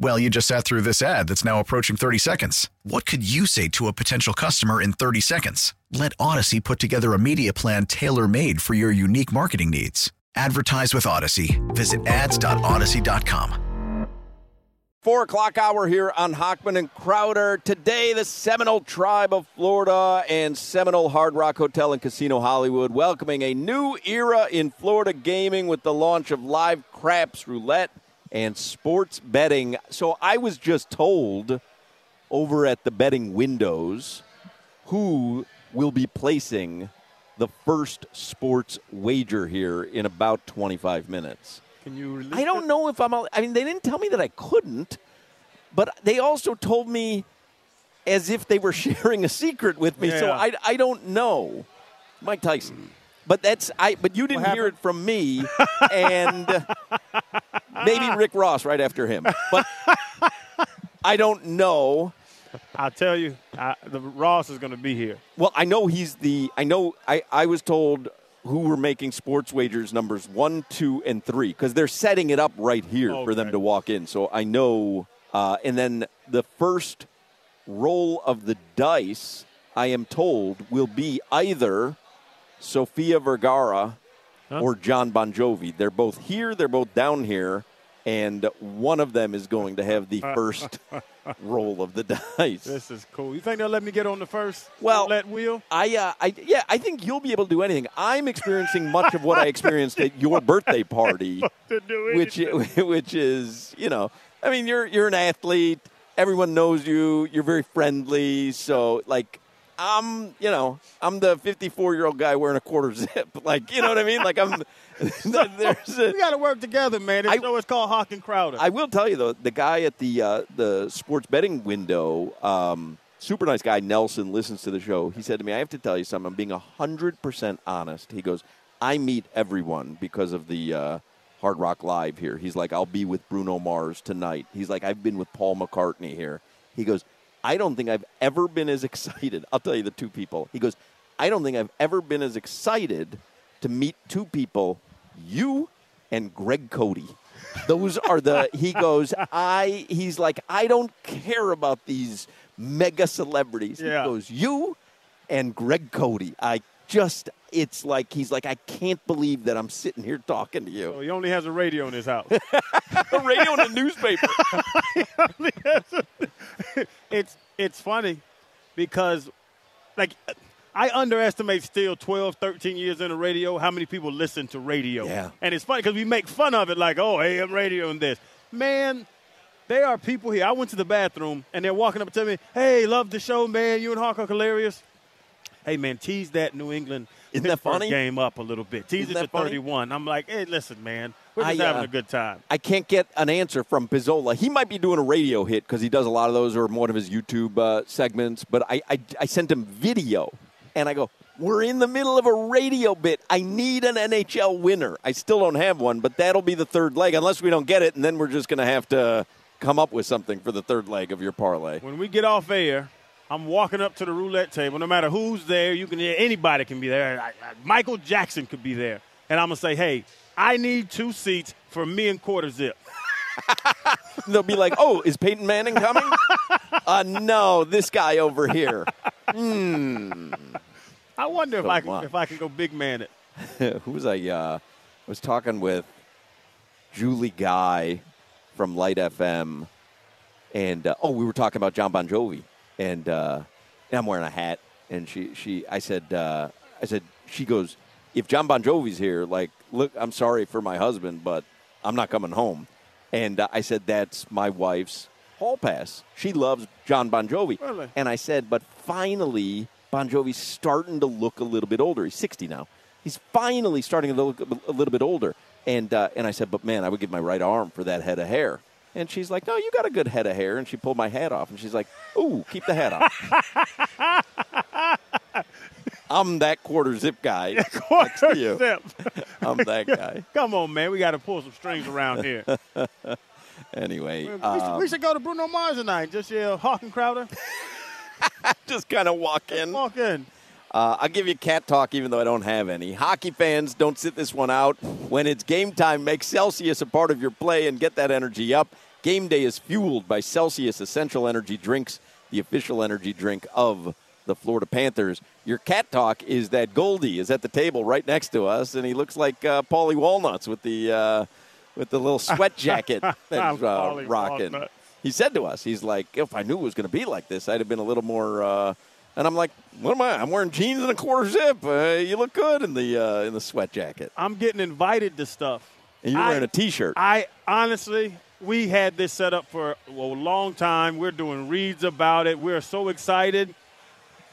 Well, you just sat through this ad that's now approaching 30 seconds. What could you say to a potential customer in 30 seconds? Let Audacy put together a media plan tailor made for your unique marketing needs. Advertise with Audacy. Visit ads.audacy.com. Four o'clock hour here on Hochman and Crowder. Today, the Seminole Tribe of Florida and Seminole Hard Rock Hotel and Casino Hollywood welcoming a new era in Florida gaming with the launch of live craps roulette and sports betting. So I was just told over at the betting windows who will be placing the first sports wager here in about 25 minutes. Can you I don't it? know if I'm. I mean, they didn't tell me that I couldn't, but they also told me as if they were sharing a secret with me. So I, I don't know, Mike Tyson. But that's I. But you didn't hear it from me, and maybe Rick Ross right after him. But I don't know. I'll tell you, I, the Ross is going to be here. Well, I know he's the. I know. I I was told who were making sports wagers numbers one, two, and three because they're setting it up right here for them to walk in. So I know. Uh, and then the first roll of the dice, I am told, will be either Sofia Vergara or John Bon Jovi. They're both here. They're both down here. And one of them is going to have the first roll of the dice. This is cool. You think they'll let me get on the first Well- let wheel? I, uh, I, yeah, I think you'll be able to do anything. I'm experiencing much of what I experienced at your birthday party, which, which is, you know, I mean, you're you're an athlete. Everyone knows you. You're very friendly. So, like, I'm, you know, I'm the 54 year old guy wearing a quarter zip. Like, you know what I mean? Like, I'm. there's a, we got to work together, man. I- is called Hoch and Crowder. I will tell you though, the guy at the uh, the sports betting window, um, super nice guy Nelson, listens to the show. He said to me, "I have to tell you something. I'm being hundred percent honest." He goes, "I meet everyone because of the uh, Hard Rock Live here." He's like, "I'll be with Bruno Mars tonight." He's like, "I've been with Paul McCartney here." He goes, "I don't think I've ever been as excited." I'll tell you the two people. He goes, "I don't think I've ever been as excited to meet two people, you and Greg Cote." Those are the he goes, I he's like, I don't care about these mega celebrities. Yeah. He goes, You and Greg Cote. I just it's like he's like, I can't believe that I'm sitting here talking to so you. he only has a radio in his house. A radio and a newspaper. it's it's funny because like I underestimate still 12, 13 years in the radio how many people listen to radio. Yeah. And it's funny because we make fun of it like, oh, AM radio and this. Man, there are people here. I went to the bathroom and they're walking up to me, hey, love the show, man. You and Hoch are hilarious. Hey, man, tease that New England Isn't that funny? game up a little bit. Tease Isn't it to funny? 31. I'm like, hey, listen, man, we're just I, having uh, a good time. I can't get an answer from Pizzola. He might be doing a radio hit because he does a lot of those or one of his YouTube uh, segments. But I, I, I sent him video, and I go, "We're in the middle of a radio bit. I need an NHL winner. I still don't have one, but that'll be the third leg unless we don't get it, and then we're just going to have to come up with something for the third leg of your parlay." When we get off air, I'm walking up to the roulette table. No matter who's there, you can anybody can be there. I, I, Michael Jackson could be there, and I'm gonna say, "Hey, I need two seats for me and Quarter Zip." They'll be like, "Oh, is Peyton Manning coming?" uh, no, this guy over here. I wonder if I can much. if I can go big man it. who was I? Uh, I was talking with Julie Guy from Light FM, and uh, oh, we were talking about John Bon Jovi, and, uh, and I'm wearing a hat, and she she I said uh, I said she goes, if John Bon Jovi's here, like, look, I'm sorry for my husband, but I'm not coming home. And uh, I said, that's my wife's hall pass. She loves John Bon Jovi. Really? And I said, but finally, Bon Jovi's starting to look a little bit older. He's 60 now. He's finally starting to look a little bit older. And, uh, and I said, but man, I would give my right arm for that head of hair. And she's like, no, you got a good head of hair. And she pulled my hat off. And she's like, ooh, keep the hat on. I'm that quarter zip guy. Quarter you. zip. I'm that guy. Come on, man. We got to pull some strings around here. Anyway, we, should, um, we should go to Bruno Mars tonight. Just yell Hoch and Crowder. just kind of walk in. Walk in. Uh, I'll give you cat talk, even though I don't have any. Hockey fans, don't sit this one out. When it's game time, make Celsius a part of your play and get that energy up. Game day is fueled by Celsius Essential Energy Drinks, the official energy drink of the Florida Panthers. Your cat talk is that Goldie is at the table right next to us, and he looks like uh, Paulie Walnuts with the uh, with the little sweat jacket that he's uh, rocking. Walnut. He said to us, he's like, if I knew it was going to be like this, I'd have been a little more. And I'm like, what am I? I'm wearing jeans and a quarter zip. Uh, you look good in the uh, in the sweat jacket. I'm getting invited to stuff. And you're I- wearing a t-shirt. I honestly, we had this set up for a long time. We're doing reads about it. We're so excited.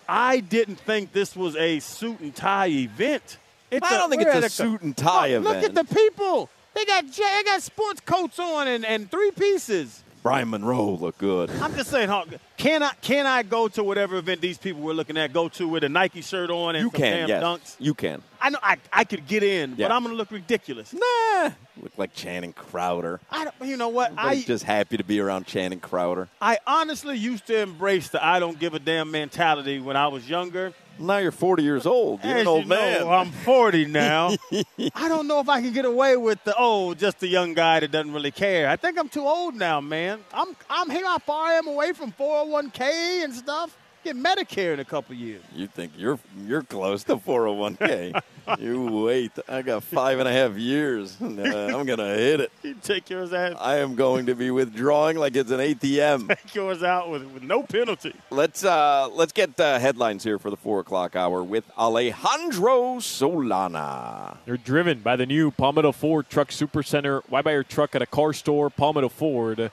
I didn't think this was a suit and tie event. It's I don't think it's at a suit and tie Look- Look at the people. They got they got sports coats on and, and three pieces. Brian Monroe look good. I'm just saying, Hoch, can I can I go to whatever event these people were looking at? Go to with a Nike shirt on and You some can, damn yes. dunks. You can. I know I, I could get in, Yeah. but I'm gonna look ridiculous. Nah, look like Channing Crowder. I don't, you know what? I'm I just happy to be around Channing Crowder. I honestly used to embrace the I don't give a damn mentality when I was younger. Now you're 40 years old. You're As an old you know, man. I'm 40 now. I don't know if I can get away with the oh, just a young guy that doesn't really care. I think I'm too old now, man. I'm I'm here how far I am away from 401k and stuff. Get Medicare in a couple years. You think you're you're close to 401k? you wait. I got five and a half years. uh, I'm gonna hit it. You take yours out, I am going to be withdrawing like it's an ATM. take yours out with, with no penalty. let's uh, let's get uh, headlines here for the four o'clock hour with Alejandro Solana. They're driven by the new Palmetto Ford Truck Supercenter. Why buy your truck at a car store? Palmetto Ford.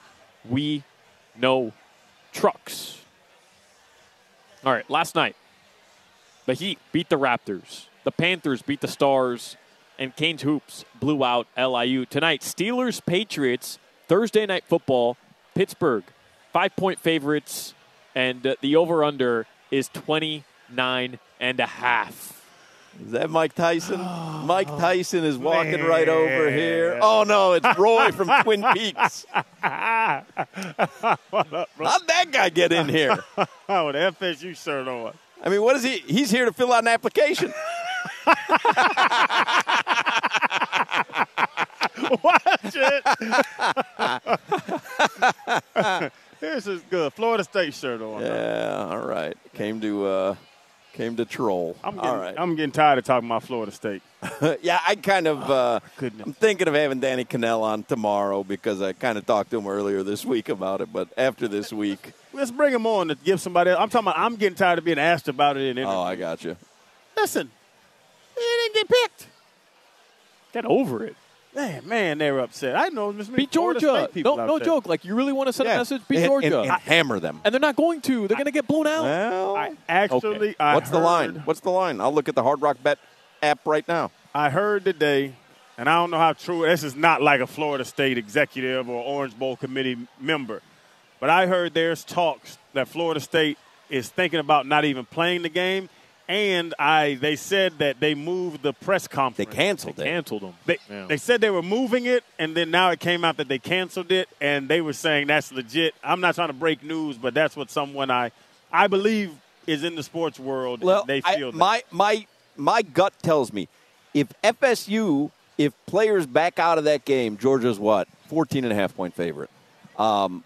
We know trucks. All right, last night, the Heat beat the Raptors. The Panthers beat the Stars. And Canes Hoops blew out LIU. Tonight, Steelers, Patriots, Thursday night football, Pittsburgh, five point favorites. And uh, the over under is 29 and a half. Is that Mike Tyson? Mike Tyson is walking right over here. Oh no, it's Roy from Twin Peaks. How'd that guy get in here? Oh, with the FSU shirt on. I mean, what is he? He's here to fill out an application. Watch it. This is good. Florida State shirt on. Yeah, all right. Came to uh, came to troll. I'm getting, all right. I'm getting tired of talking about Florida State. yeah, I kind of. Uh, goodness. I'm thinking of having Danny Kanell on tomorrow because I kind of talked to him earlier this week about it. But after this week, Let's bring him on to give somebody. I'm talking about. I'm getting tired of being asked about it in interviews. oh, I got you. Listen, he didn't get picked. Get over it. Man, man, they were upset. I know Miss Beat Georgia. State people No, no there. joke. Like you really want to send Yeah. a message? Beat And- Georgia, and, and hammer them. And they're not going to. They're going to get blown out. Well, I actually, Okay. I what's the line? What's the line? I'll look at the Hard Rock Bet app right now. I heard today, and I don't know how true. This is not like a Florida State executive or Orange Bowl committee member, but I heard there's talks that Florida State is thinking about not even playing the game, and I they said that they moved the press conference. They conference. canceled it. Canceled them. They, Yeah. they said they were moving it, and then now it came out that they canceled it, and they were saying that's legit. I'm not trying to break news, but that's what someone I I believe is in the sports world. Well, they I- feel that. my my my gut tells me if FSU if players back out of that game, Georgia's what 14 and a half point favorite. Um,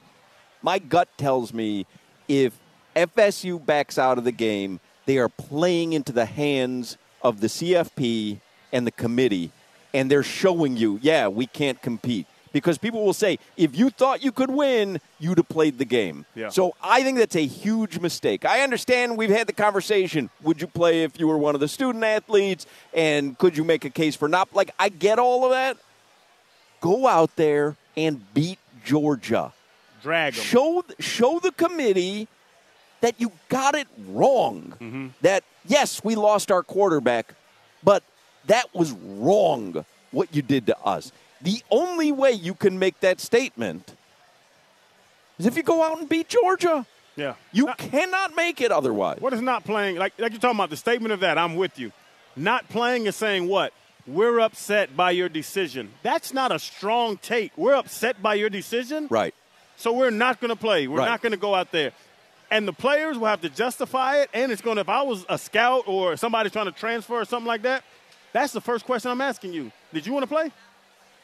my gut tells me if FSU backs out of the game, they are playing into the hands of the CFP and the committee, and they're showing you, yeah, we can't compete. Because people will say, if you thought you could win, you'd have played the game. Yeah. So I think that's a huge mistake. I understand we've had the conversation. Would you play if you were one of the student athletes? And could you make a case for not? Like, I get all of that. Go out there and beat Georgia. Drag 'em. Show show the committee that you got it wrong. Mm-hmm. That yes, we lost our quarterback, but that was wrong what you did to us. The only way you can make that statement is if you go out and beat Georgia. Yeah. You cannot make it otherwise. What is not playing? Like, like you're talking about the statement of that, I'm with you. Not playing is saying what? We're upset by your decision. That's not a strong take. We're upset by your decision. Right. So we're not going to play. We're Right. not going to go out there. And the players will have to justify it. And it's going to, if I was a scout or somebody trying to transfer or something like that, that's the first question I'm asking you. Did you want to play?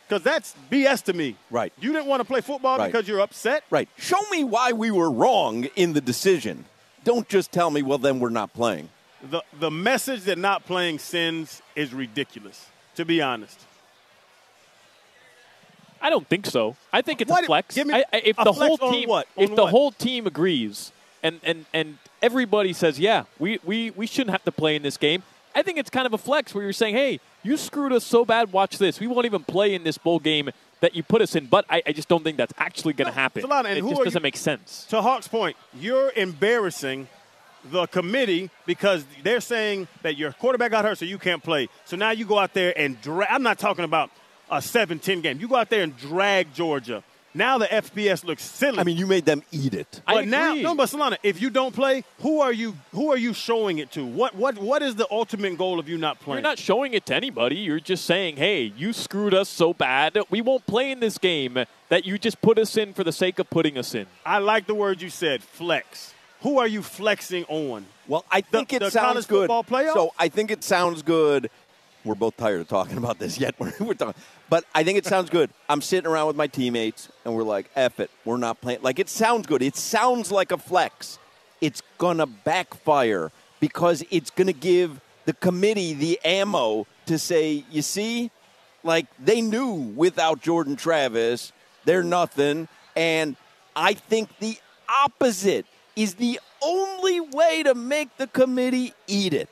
Because that's BS to me. Right. You didn't want to play football Right. because you're upset. Right. Show me why we were wrong in the decision. Don't just tell me, well, then we're not playing. The, the message that not playing sends is ridiculous, to be honest. I don't think so. I think it's What- a flex. give me I, I, if a the flex whole team, what? if On the what? whole team agrees, and and and everybody says, yeah, we, we we shouldn't have to play in this game. I think it's kind of a flex where you're saying, hey, you screwed us so bad. Watch this. We won't even play in this bowl game that you put us in. But I, I just don't think that's actually going to happen. Solana, it just doesn't you- make sense. To Hoch's point, you're embarrassing the committee because they're saying that your quarterback got hurt, so you can't play. So now you go out there and drag. I'm not talking about a 7-10 game. You go out there and drag Georgia. Now the FPS looks silly. I mean, you made them eat it. I but now, no, but Solana, if you don't play, who are you? Who are you showing it to? What what what is the ultimate goal of you not playing? You're not showing it to anybody. You're just saying, hey, you screwed us so bad. We won't play in this game that you just put us in for the sake of putting us in. I like the word you said, flex. Who are you flexing on? Well, I think The- it the sounds good. playoff? So I think it sounds good. We're both tired of talking about this yet. We're, talking, but I think it sounds good. I'm sitting around with my teammates, and we're like, "F it, we're not playing." Like it sounds good. It sounds like a flex. It's gonna backfire because it's gonna give the committee the ammo to say, "You see, like they knew without Jordan Travis, they're nothing." And I think the opposite is the only way to make the committee eat it.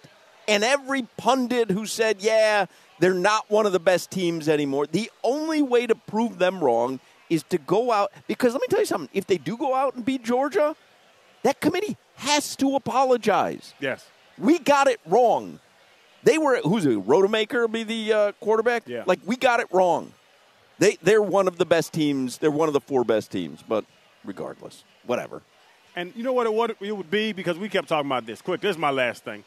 And every pundit who said, yeah, they're not one of the best teams anymore, the only way to prove them wrong is to go out. Because let me tell you something if they do go out and beat Georgia, that committee has to apologize. Yes. We got it wrong. They were who's it? Rodemaker will be the uh, quarterback. Yeah. Like we got it wrong. They they're one of the best teams. They're one of the four best teams. But regardless, whatever. And you know what it, what it would be? Because we kept talking about this. Quick, this is my last thing.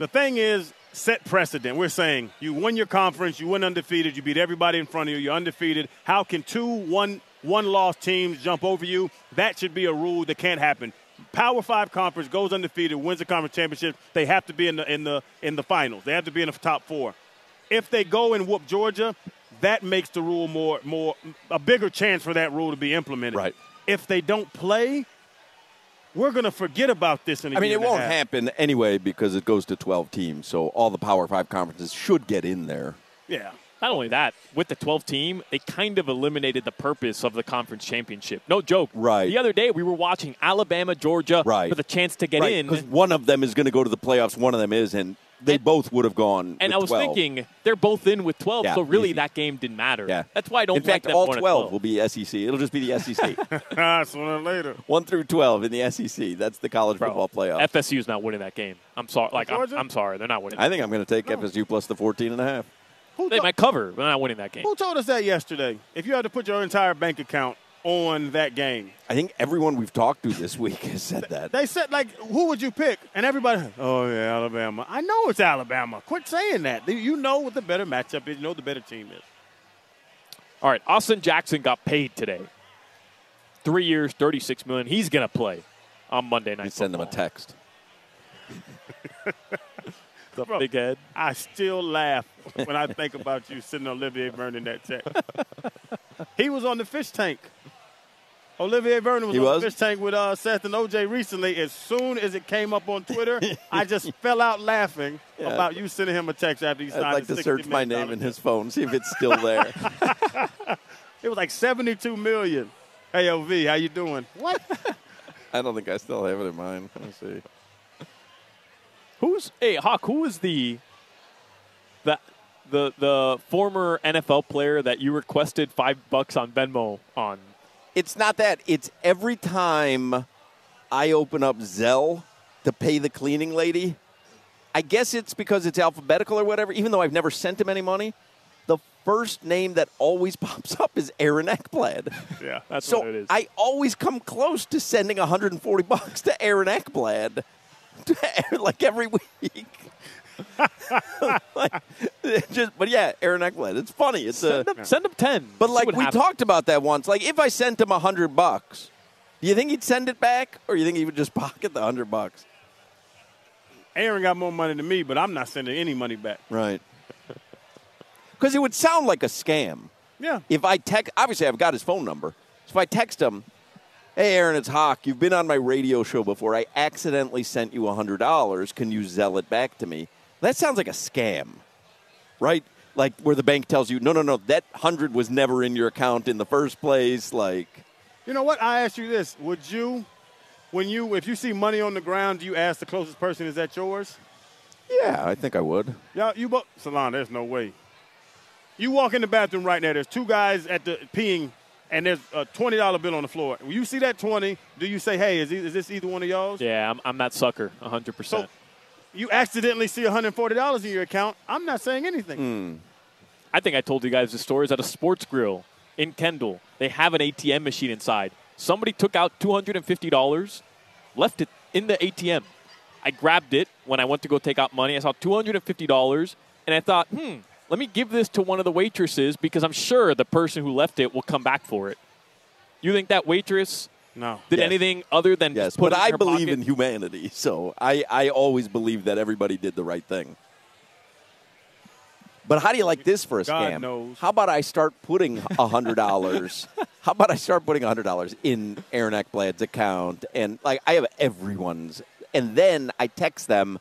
The thing is, set precedent. We're saying you won your conference, you went undefeated, you beat everybody in front of you, you're undefeated. How can two one one loss teams jump over you? That should be a rule that can't happen. Power Five conference goes undefeated, wins the conference championship. They have to be in the in the in the finals. They have to be in the top four. If they go and whoop Georgia, that makes the rule more more a bigger chance for that rule to be implemented. Right. If they don't play, we're going to forget about this in a I mean, year it won't half. happen anyway because it goes to 12 teams. So all the Power Five conferences should get in there. Yeah. Not only that, with the 12 team, it kind of eliminated the purpose of the conference championship. No joke. Right. The other day, we were watching Alabama, Georgia Right. for the chance to get in. Because one of them is going to go to the playoffs, one of them is, and they And- both would have gone. and with I was 12. thinking they're both in with 12, Yeah, so really easy. that game didn't matter. Yeah. That's why I don't In fact, like them all going at 12 will be SEC. It'll just be the SEC. Ah, Sooner or later. 1 through 12 in the SEC. That's the college Bro, football playoff. FSU's not winning that game. I'm sorry. Like I'm, I'm sorry, they're not winning. I think I'm going to take FSU plus the 14 and a half. Who, they to- might cover, but they're not winning that game. who told us that yesterday? If you had to put your entire bank account on that game, I think everyone we've talked to this week has said that. they said, like, who would you pick? And everybody, oh, yeah, Alabama. I know it's Alabama. Quit saying that. You know what the better matchup is. You know what the better team is. All right, Austin Jackson got paid today. Three years, 36 million. He's going to play on Monday night. You send them a text. The Bro. big head. I still laugh when I think about you sitting Olivier Vernon that check. he was on the fish tank. Olivier Vernon was He on was? the fish tank with uh, Seth and OJ recently. As soon as it came up on Twitter, I just fell out laughing Yeah. about you sending him a text after he signed I'd like to search my name in his phone, see if it's still there. It was like 72 million. Hey, OV, how you doing? What? I don't think I still have it in mind. Let me see. Who's hey Hoch? Who is the the the the former NFL player that you requested five bucks on Venmo on. It's not that. It's every time I open up Zelle to pay the cleaning lady. I guess it's because it's alphabetical or whatever. Even though I've never sent him any money, the first name that always pops up is Aaron Ekblad. Yeah, that's so what it is. I always come close to sending 140 bucks to Aaron Ekblad, like every week. like, just, but yeah, Aaron Ekblad. It's funny. It's a, send, him, send him ten. but See like we happens. talked about that once. Like if I sent him a hundred bucks, do you think he'd send it back, or you think he would just pocket the hundred bucks? Aaron got more money than me, but I'm not sending any money back. Right. Because it would sound like a scam. Yeah. If I text, obviously I've got his phone number. So if I text him, "Hey Aaron, it's Hoch. You've been on my radio show before. I accidentally sent you a hundred dollars. Can you zell it back to me?" That sounds like a scam, right? Like where the bank tells you, "No, no, no, that hundred was never in your account in the first place." Like, You know what? I ask you this: Would you, when you, if you see money on the ground, do you ask the closest person, "Is that yours?" yeah, I think I would. Y'all, you both, Salon. There's no way. You walk in the bathroom right now. There's two guys at the peeing, and there's a twenty dollar bill on the floor. When you see that twenty, do you say, "Hey, is, e- is this either one of y'all's?" Yeah, I'm, I'm that sucker, hundred So percent. You accidentally see 140 dollars in your account. I'm not saying anything. I think I told you guys the stories at a sports grill in Kendall. They have an ATM machine inside. Somebody took out $250, left it in the ATM. I grabbed it when I went to go take out money. I saw $250, and I thought, hmm, let me give this to one of the waitresses because I'm sure the person who left it will come back for it. You think that waitress No. did Yes. anything other than Yes, just put but it in I her believe pocket? in humanity, so I, I always believe that everybody did the right thing. But how do you like this for a God scam? knows. How about I start putting hundred dollars? how about I start putting hundred dollars in Aaron Ekblad's account, and like I have everyone's, and then I text them,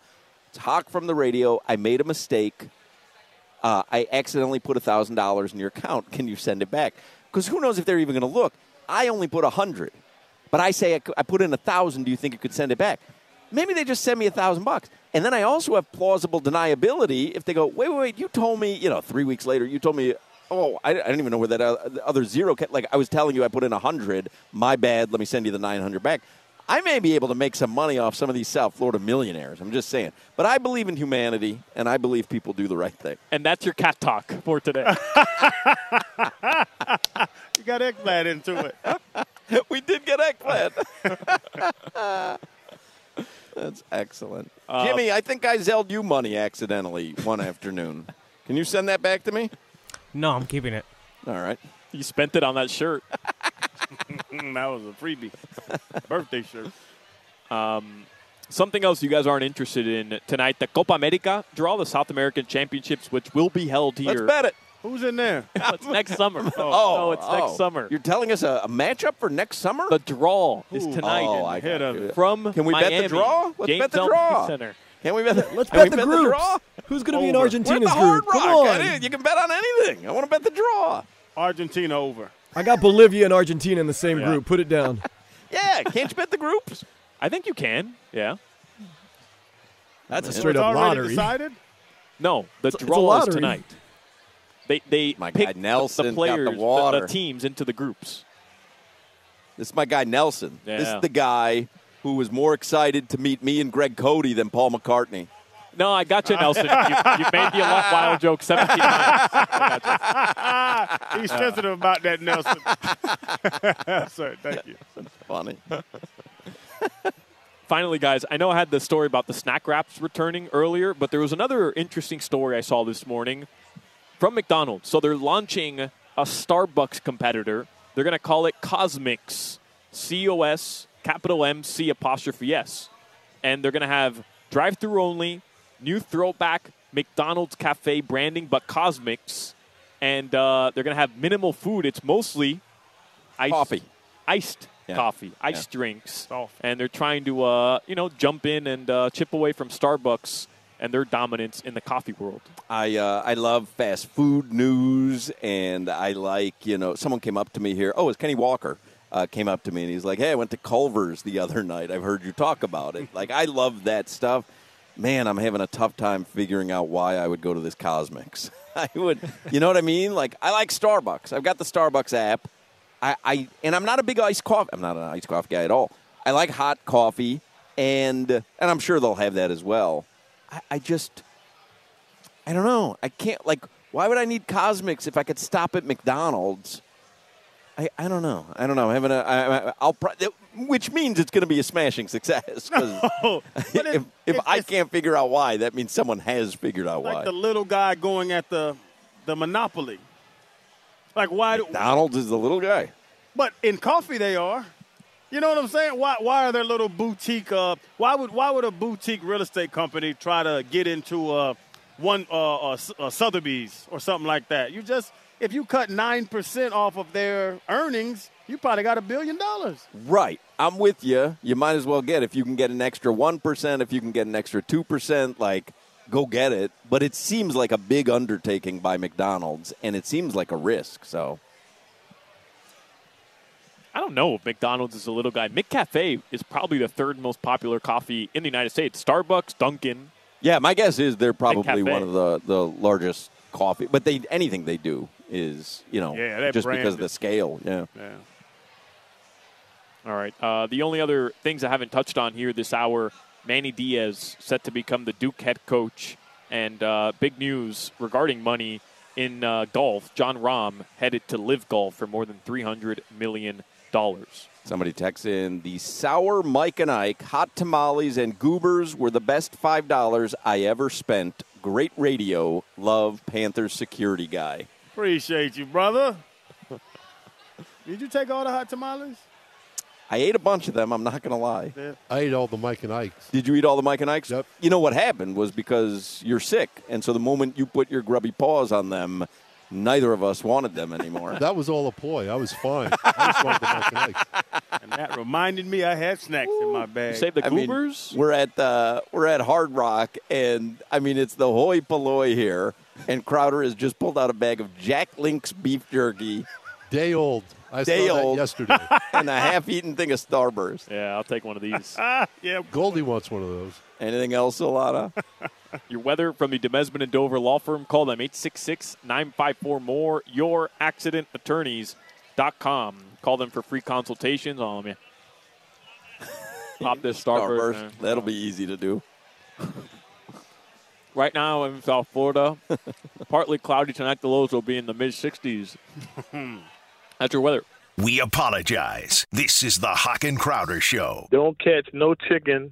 "Talk from the radio. I made a mistake. Uh, I accidentally put thousand dollars in your account. Can you send it back? Because who knows if they're even going to look? I only put a hundred, but I say I, I put in a thousand. Do you think you could send it back? Maybe they just send me a thousand bucks, and then I also have plausible deniability if they go, wait, wait, wait. You told me, you know, three weeks later, you told me. Oh, I, I didn't even know where that uh, other zero. Ca- like I was telling you, I put in a hundred. My bad. Let me send you the nine hundred back. I may be able to make some money off some of these South Florida millionaires. I'm just saying. But I believe in humanity, and I believe people do the right thing. and that's your cat talk for today. You got eggplant into it. we did get Ekblad. That's excellent. Jimmy, I think I zelled you money accidentally one afternoon. Can you send that back to me? No, I'm keeping it. All right. you spent it on that shirt. That was a freebie. Birthday shirt. Um, Something else you guys aren't interested in tonight: the Copa America draw, the South American Championships, which will be held here. Let's bet it. Who's in there? No, it's next summer. Oh, no, it's next oh. summer. You're telling us a, a matchup for next summer? the draw is tonight Oh, I Head got of you. it. from Can we bet the draw? Let's James bet the draw. Center. Can we bet the, Let's bet the bet groups. draw? Who's going to be in Over. We're Argentina's the Hard group? Rock. Come on. You can bet on anything. I want to bet the draw. Argentina over. I got Bolivia and Argentina in the same Yeah. group. Put it down. Yeah, can't you bet the groups? I think you can. Yeah. That's a straight it's up already lottery. decided. No, the It's a- it's a draw is tonight. They they My guy pick the- Nelson the got the players, water. the teams into the groups. This is my guy Nelson. This is the guy who was more excited to meet me and Greg Cote than Paul McCartney. No, I got you, Nelson. you, you made the a lot wild joke 17 times. I got you. He's sensitive about that, Nelson. Sorry, thank you. Funny. Finally, guys, I know I had the story about the snack wraps returning earlier, but there was another interesting story I saw this morning from McDonald's. So they're launching a Starbucks competitor. They're going to call it CosMc's, C O S, capital M C apostrophe S. And they're going to have drive through only, new throwback McDonald's cafe branding, but CosMc's. And uh, they're going to have minimal food. It's mostly iced, Coffee. iced Yeah. coffee, iced drinks Soft. and they're trying to uh, you know jump in and uh, chip away from Starbucks and their dominance in the coffee world. I uh, I love fast food news, and I like you know someone came up to me here. Oh, it's Kenny Walker. Uh, came up to me and he's like, "Hey, I went to Culver's the other night. I've heard you talk about it. Like, I love that stuff. man, I'm having a tough time figuring out why I would go to this CosMc's. I would, you know what I mean? Like, I like Starbucks. I've got the Starbucks app. I, I and I'm not a big iced coffee. I'm not an iced coffee guy at all. I like hot coffee, and and I'm sure they'll have that as well. I, I just, I don't know. I can't like. Why would I need CosMc's if I could stop at McDonald's? I, I don't know. I don't know. I'm having a, uh, I, I- I'll, pro- which means it's going to be a smashing success. Oh, but it- if if it- I can't figure out why, that means someone has figured out like why. the little guy going at the the monopoly. Like why? do McDonald's is the little guy. But in coffee, they are. You know what I'm saying? Why? Why are there little boutique? Uh, why would Why would a boutique real estate company try to get into uh, one uh, uh, S- uh, Sotheby's or something like that? You just if you cut nine percent off of their earnings, you probably got a billion dollars. Right. I'm with you. You might as well get if you can get an extra 1%, if you can get an extra 2%, like go get it. But it seems like a big undertaking by McDonald's and it seems like a risk. So, I don't know if McDonald's is a little guy. McCafe is probably the third most popular coffee in the United States. Starbucks, Dunkin'. yeah, my guess is they're probably one of the, the largest coffee, but they anything they do is, you know, Yeah, just because of the scale. Yeah. Yeah. All right. Uh, the only other things I haven't touched on here this hour Manny Diaz set to become the Duke head coach. And uh, big news regarding money in uh, golf. Jon Rahm headed to LIV Golf for more than $300 million. Somebody texts in the sour Mike and Ike hot tamales and goobers were the best five dollars I ever spent. Great radio. Love Panthers security guy. Appreciate you, brother. Did you take all the hot tamales? I ate a bunch of them. I'm not going to lie. I ate all the Mike and Ike's. Did you eat all the Mike and Ike's? Yep. You know what happened was because you're sick, and so the moment you put your grubby paws on them, neither of us wanted them anymore. That was all a ploy. I was fine. I just wanted the Mike and Ike's. And that reminded me I had snacks in my bag. Save the I mean, goobers? we're at uh, we're at Hard Rock, and I mean it's the hoi polloi here, and Crowder has just pulled out a bag of Jack Link's beef jerky Day old. I Day saw old. that yesterday. and a half-eaten thing of Starburst. yeah, I'll take one of these. ah, yeah. Goldie wants one of those. Anything else, Solana? Your weather from the Demesman and Dover Law Firm. Call them 866 954 more. Your accident attorneys.com. Call them for free consultations on you. Pop this Starburst. Starburst. That'll be easy to do. Right now in South Florida, partly cloudy tonight. The lows will be in the mid 60s. Hmm. That's your weather. We apologize. This is the Hoch and Crowder Show. Don't catch no chicken.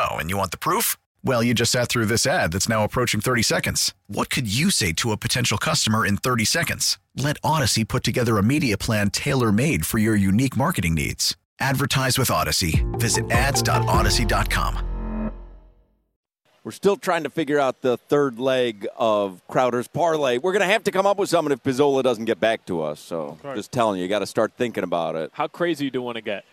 Oh, and you want the proof? Well, you just sat through this ad that's now approaching 30 seconds. What could you say to a potential customer in 30 seconds? Let Audacy put together a media plan tailor made for your unique marketing needs. Advertise with Audacy. Visit ads.audacy.com. We're still trying to figure out the third leg of Crowder's parlay. We're going to have to come up with something if Pizzola doesn't get back to us. So Right. just telling you, you got to start thinking about it. How crazy do you want to get?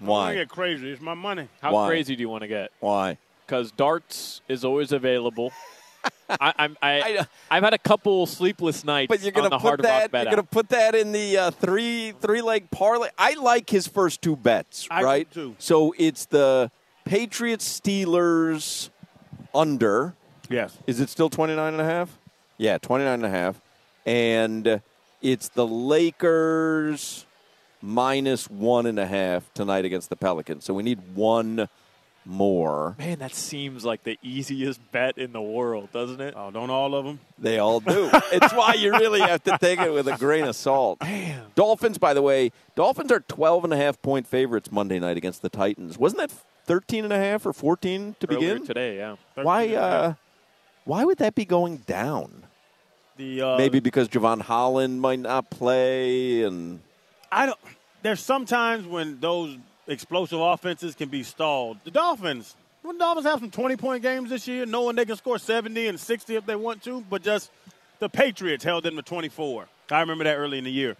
I Why? get crazy. It's my money. How Why? crazy do you want to get? Why? Because darts is always available. I, I'm, I, I've had a couple sleepless nights But you're going to put that. You're going to put that in the uh, three three leg parlay. I like his first two bets, I do right? too. So it's the Patriots Steelers under. Yes. Is it still 29 and a half? Yeah, 29 and a half. And it's the Lakers minus one and a half tonight against the Pelicans. So we need one more. Man, that seems like the easiest bet in the world, doesn't it? Oh, don't all of them? They all do. it's why you really have to take it with a grain of salt. Damn. Dolphins, by the way, Dolphins are 12 and a half point favorites Monday night against the Titans. Wasn't that 13 and a half or 14 to Earlier begin? today, yeah. Why uh why would that be going down? The uh, Maybe because Jevon Holland might not play and I don't. There's sometimes when those explosive offenses can be stalled. The Dolphins, when the Dolphins have some 20 point games this year, knowing they can score 70 and 60 if they want to, but just the Patriots held them to 24. I remember that early in the year.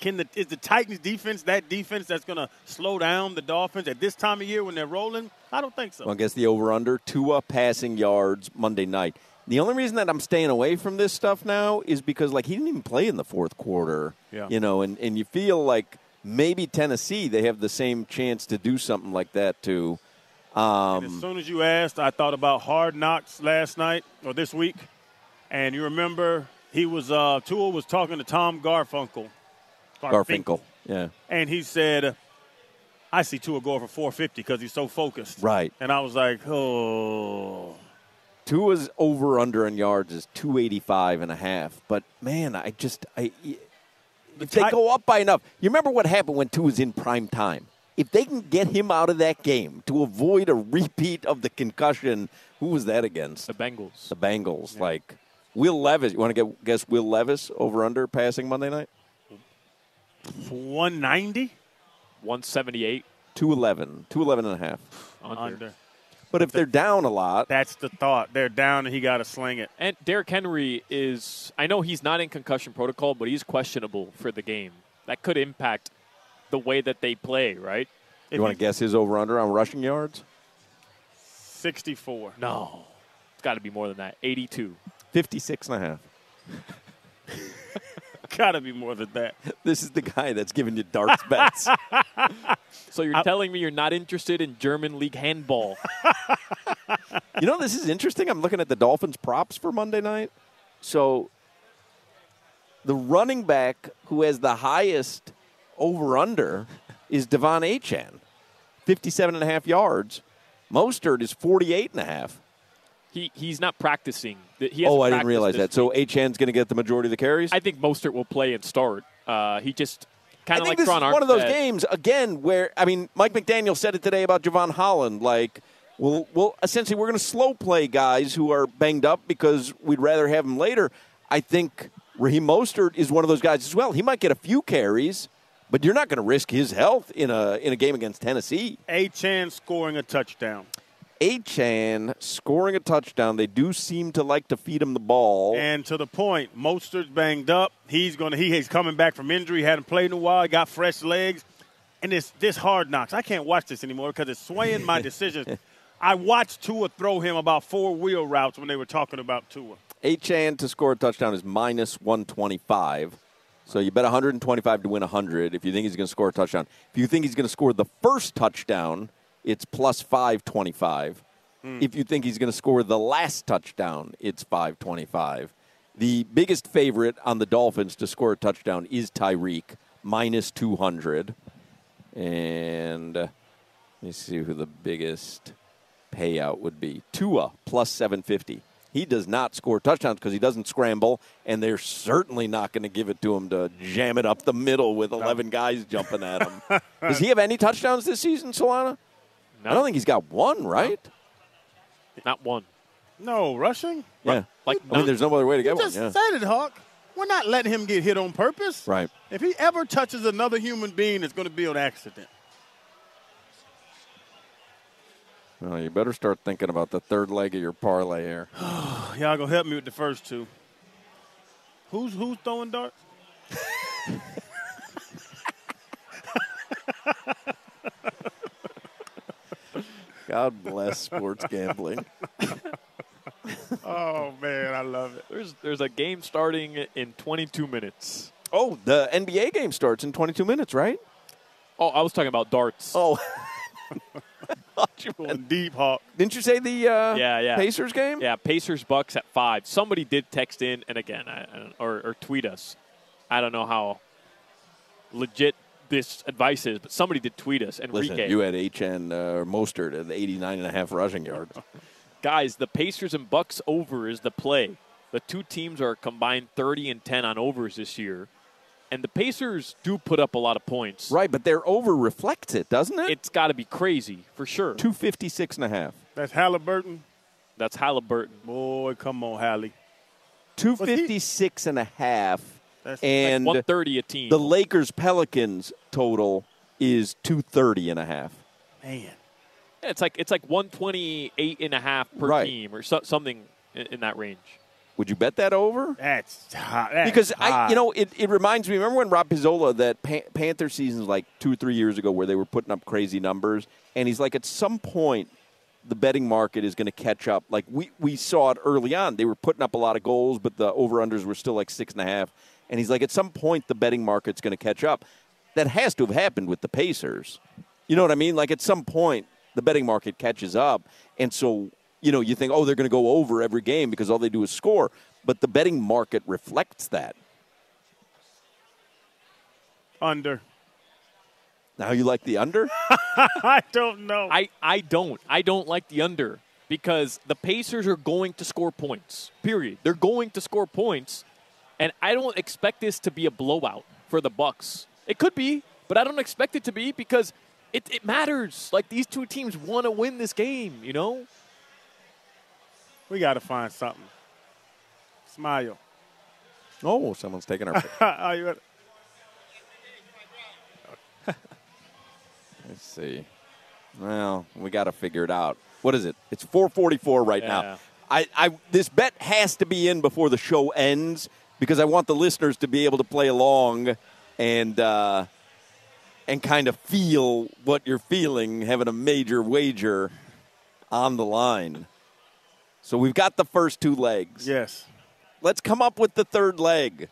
Can the is the Titans defense that defense that's going to slow down the Dolphins at this time of year when they're rolling? I don't think so. well, I guess the over under Tua passing yards Monday night. The only reason that I'm staying away from this stuff now is because like he didn't even play in the fourth quarter. Yeah. You know, and, and you feel like maybe Tennessee they have the same chance to do something like that too. And as Um, soon as you asked, I thought about Hard Knocks last night or this week, and you remember he was uh, Tua was talking to Tom Garfunkel, Garfinkel. Yeah. and he said, "I see Tua go for 450 because he's so focused." Right. And I was like, "Oh, Tua's over under in yards is 285 and a half. But man, I just I if they go up by enough. You remember what happened when Tua's in prime time? If they can get him out of that game to avoid a repeat of the concussion, who was that against? The Bengals. The Bengals. Like Will Levis. You want to get, guess Will Levis over under passing Monday night? 190 178 211. 211 and a half. under. under." But if they're down a lot, That's the thought. They're down, and he got to sling it. And Derrick Henry is, I know he's not in concussion protocol, but he's questionable for the game. That could impact the way that they play, right? you want to guess his over under on rushing yards? 64. No. It's got to be more than that. 82. 56 and a half. Got to be more than that. This is the guy that's giving you darts bets. So you're telling me you're not interested in German league handball? You know, this is interesting. I'm looking at the Dolphins props for Monday night. So the running back who has the highest over under is De'Von Achane, 57 and a half yards. Mostert is 48 and a half. He he's not practicing. He Oh, I didn't realize this that. So week. Achane's going to get the majority of the carries? I think Mostert will play and start. Uh, he just kind of like this Tron is one of those Armstead. games again where I mean Mike McDaniel said it today about Jevon Holland. Like, well, well, essentially we're going to slow play guys who are banged up because we'd rather have them later. I think Raheem Mostert is one of those guys as well. He might get a few carries, but you're not going to risk his health in a in a game against Tennessee. Achane scoring a touchdown. Achane scoring a touchdown. They do seem to like to feed him the ball. And to the point, Mostert's banged up. He's going to he, he's coming back from injury. Hadn't played in a while. He got fresh legs. And this this hard knocks. I can't watch this anymore because it's swaying my decisions. I watched Tua throw him about four wheel routes when they were talking about Tua. Achane to score a touchdown is minus 125. So you bet 125 to win 100 if you think he's going to score a touchdown. If you think he's going to score the first touchdown, it's plus 525. If you think he's going to score the last touchdown, it's 525. The biggest favorite on the Dolphins to score a touchdown is Tyreek, minus 200. And uh, let me see who the biggest payout would be. Tua, plus 750. He does not score touchdowns because he doesn't scramble, and they're certainly not going to give it to him to jam it up the middle with 11 guys jumping at him. Does he have any touchdowns this season, Solana? No. I don't think he's got one, right? Not one. No rushing. Yeah. Like I mean, there's no other way to You get one. just Yeah. said it, Hoch. We're not letting him get hit on purpose. Right. If he ever touches another human being, it's going to be an accident. Well, you better start thinking about the third leg of your parlay here. Y'all gonna help me with the first two. Who's who's throwing darts? God bless sports gambling. Oh man, I love it. There's there's a game starting in 22 minutes. Oh, the NBA game starts in 22 minutes, right? Oh, I was talking about darts. Oh, Going deep, Hoch. Didn't you say the uh, yeah, yeah. Pacers game? Yeah, Pacers Bucks at five. Somebody did text in, and again, I, I or, or tweet us. I don't know how legit this advice is, but somebody did tweet us. Enrique, Listen, you had HN uh, Mostert at 89 and a half rushing yards. guys, the Pacers and Bucks over is the play. The two teams are combined 30 and 10 on overs this year, and the Pacers do put up a lot of points. right, but their over reflects it, doesn't it? It's got to be crazy for sure. 256 and a half. That's Halliburton. That's Halliburton. Boy, come on, Hallie. 256 and a half. That's and like 130 a team. the Lakers Pelicans total is 230 and a half. Man. Yeah, it's like it's like 128 and a half per Right. team or so, something in, in that range. Would you bet that over? That's hot. That's because I, you know, it, it reminds me. Remember when Rob Pizzola that Pan- Panther seasons like two or three years ago, where they were putting up crazy numbers, and he's like, at some point, the betting market is going to catch up. Like we we saw it early on; they were putting up a lot of goals, but the over unders were still like six and a half. And he's like, at some point, the betting market's going to catch up. That has to have happened with the Pacers. You know what I mean? Like at some point, the betting market catches up, and so you know you think, oh, they're going to go over every game because all they do is score. But the betting market reflects that. under. Now you like the under? I don't know. I, I don't. I don't like the under because the Pacers are going to score points. Period. They're going to score points, and I don't expect this to be a blowout for the Bucks. It could be, but I don't expect it to be because it, it matters. Like these two teams want to win this game. You know. We got to find something. Smile. Oh, someone's taking our. Are you Let's see. Well, we got to figure it out. What is it? It's 4:44 right Yeah. now. I, I this bet has to be in before the show ends because I want the listeners to be able to play along and uh, and kind of feel what you're feeling having a major wager on the line. So we've got the first two legs. Yes. Let's come up with the third leg.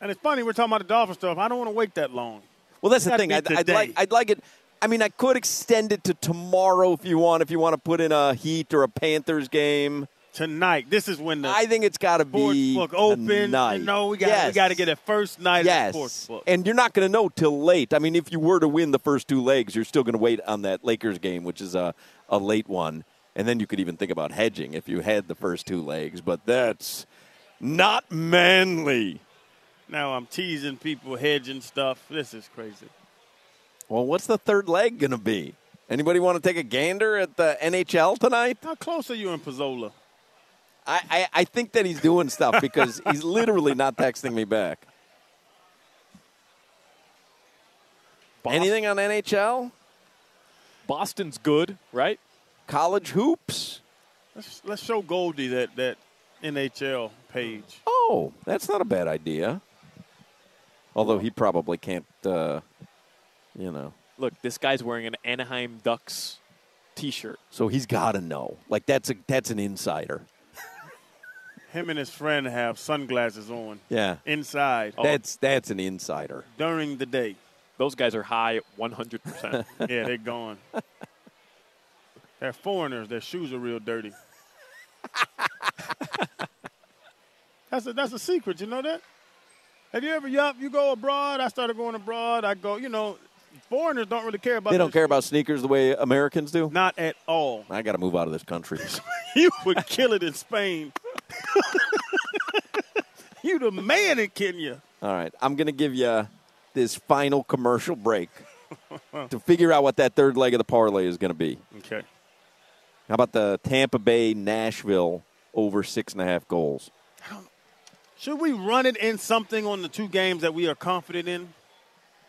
And it's funny we're talking about the Dolphin stuff. I don't want to wait that long. Well, that's the thing. I'd, I'd like I'd like it. I mean, I could extend it to tomorrow if you want. If you want to put in a Heat or a Panthers game Tonight. This is when the I think it's got to be book open. You know, we got yes. we got to get it first night Yes, of the sports book. and you're not going to know till late. I mean, if you were to win the first two legs, you're still going to wait on that Lakers game, which is a a late one, and then you could even think about hedging if you had the first two legs. But that's not manly. Now I'm teasing people, hedging stuff. This is crazy. Well, what's the third leg going to be? Anybody want to take a gander at the NHL tonight? How close are you in Pizzola? I, I, I think that he's doing stuff because he's literally not texting me back. Anything on NHL? Boston's good, right? College hoops? Let's let's show Goldie that that NHL page. Oh, that's not a bad idea. Although he probably can't, uh, you know. Look, this guy's wearing an Anaheim Ducks T-shirt. So he's got to know. Like that's a that's an insider. Him and his friend have sunglasses on. Yeah. Inside. That's that's an insider. during the day. Those guys are high 100%. Yeah, they're gone. they're foreigners. Their shoes are real dirty. that's a that's a secret. You know that? Have you ever yup? You go abroad. I started going abroad. I go. You know, foreigners don't really care about. They don't their care about sneakers the way Americans do. Not at all. I got to move out of this country. you would kill it in Spain. you the man in Kenya. All right, I'm going to give you this final commercial break to figure out what that third leg of the parlay is going to be. Okay. How about the Tampa Bay Nashville over six and a half goals? Should we run it in something on the two games that we are confident in?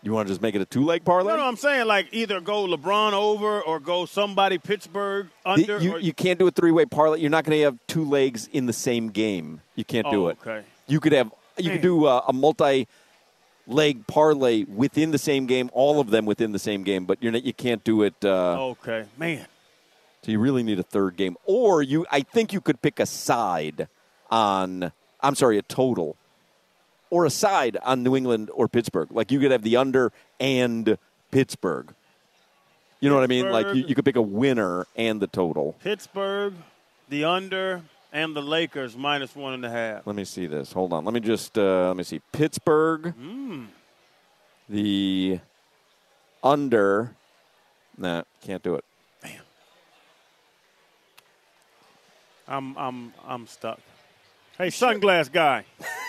You want to just make it a two leg parlay? No, no, I'm saying like either go LeBron over or go somebody Pittsburgh under. you, or, you can't do a three way parlay. You're not going to have two legs in the same game. You can't do Oh, it. okay. You could have you could do a, a multi leg parlay within the same game, all of them within the same game, but you're not, you can't do it. Uh, okay, man. So you really need a third game, or you. I think you could pick a side on. I'm sorry, a total, or a side on New England or Pittsburgh. Like you could have the under and Pittsburgh. You know what I mean? Like you, you could pick a winner and the total. Pittsburgh, the under, and the Lakers minus one and a half. Let me see this. Hold on. Let me just uh, let me see. Pittsburgh, Mm. the under. Nah, can't do it. I'm I'm I'm stuck. Hey, sunglass guy.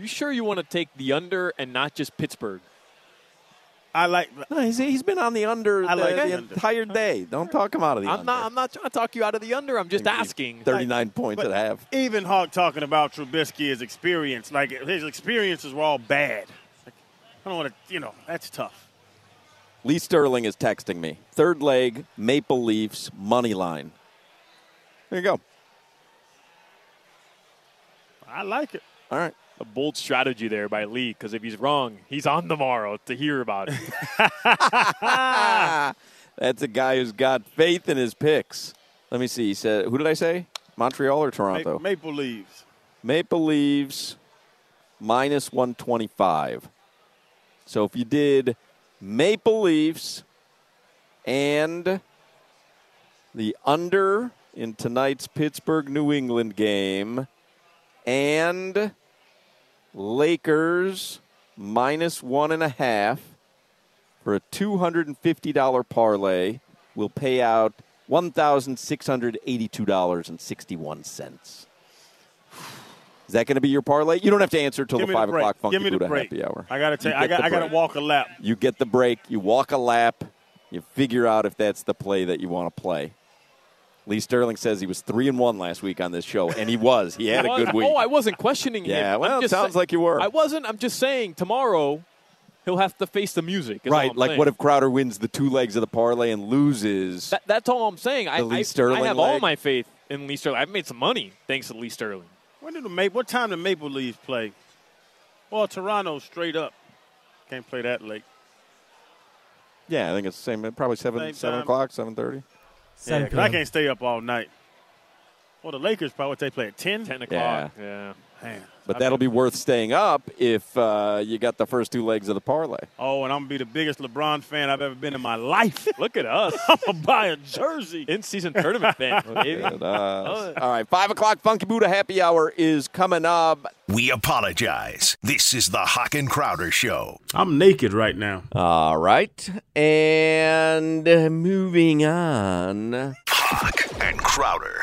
You sure you want to take the under and not just Pittsburgh? I like. No, he's, he's been on the under I the, like the the under. entire day. Don't talk him out of the I'm under. not. I'm not trying to talk you out of the under. I'm just asking. 39 points But at half. Even Hoch talking about Trubisky, his experience, like his experiences were all bad. Like, I don't want to, you know, that's tough. Lee Sterling is texting me. Third leg, Maple Leafs money line. There you go. I like it. All right. A bold strategy there by Lee, because if he's wrong, he's on tomorrow to hear about it. That's a guy who's got faith in his picks. Let me see. He said, who did I say? Montreal or Toronto? Maple Leaves. Maple Leaves minus 125. So if you did Maple Leafs and the under in tonight's Pittsburgh New England game and Lakers minus one and a half for a $250 parlay will pay out $1,682.61. Is that going to be your parlay? You don't have to answer till Give the five o'clock Funky Give me the Buddha break. happy hour. I gotta You take. I got. I gotta walk a lap. You get the break. You walk a lap. You figure out if that's the play that you want to play. Lee Sterling says he was three and one last week on this show, and he was. He had a good week. Oh, I wasn't questioning him. Yeah, I'm well, it just sounds sa- like you were. I wasn't. I'm just saying tomorrow he'll have to face the music. is all right. I'm Like, saying. what if Crowder wins the two legs of the parlay and loses? That, that's all I'm saying. I, Lee Sterling I have all my faith in Lee Sterling. I've made some money thanks to Lee Sterling. When did the Maple? What time did Maple Leafs play? Well, Toronto straight up. Can't play that late. yeah, I think it's the same. Probably seven, Same seven time. o'clock, seven thirty. Yeah, 'cause I can't stay up all night. Well, the Lakers probably what they play at ten. Ten Yeah. o'clock. Yeah. Man. But that'll be worth staying up if uh, you got the first two legs of the parlay. Oh, and I'm gonna be the biggest LeBron fan I've ever been in my life. Look at us. I'm gonna buy a jersey. In season tournament fan. Look at us. All right, five o'clock Funky Buddha happy hour is coming up. We apologize. This is the Hoch and Crowder Show. I'm naked right now. All right, and uh, moving on. Hoch and Crowder.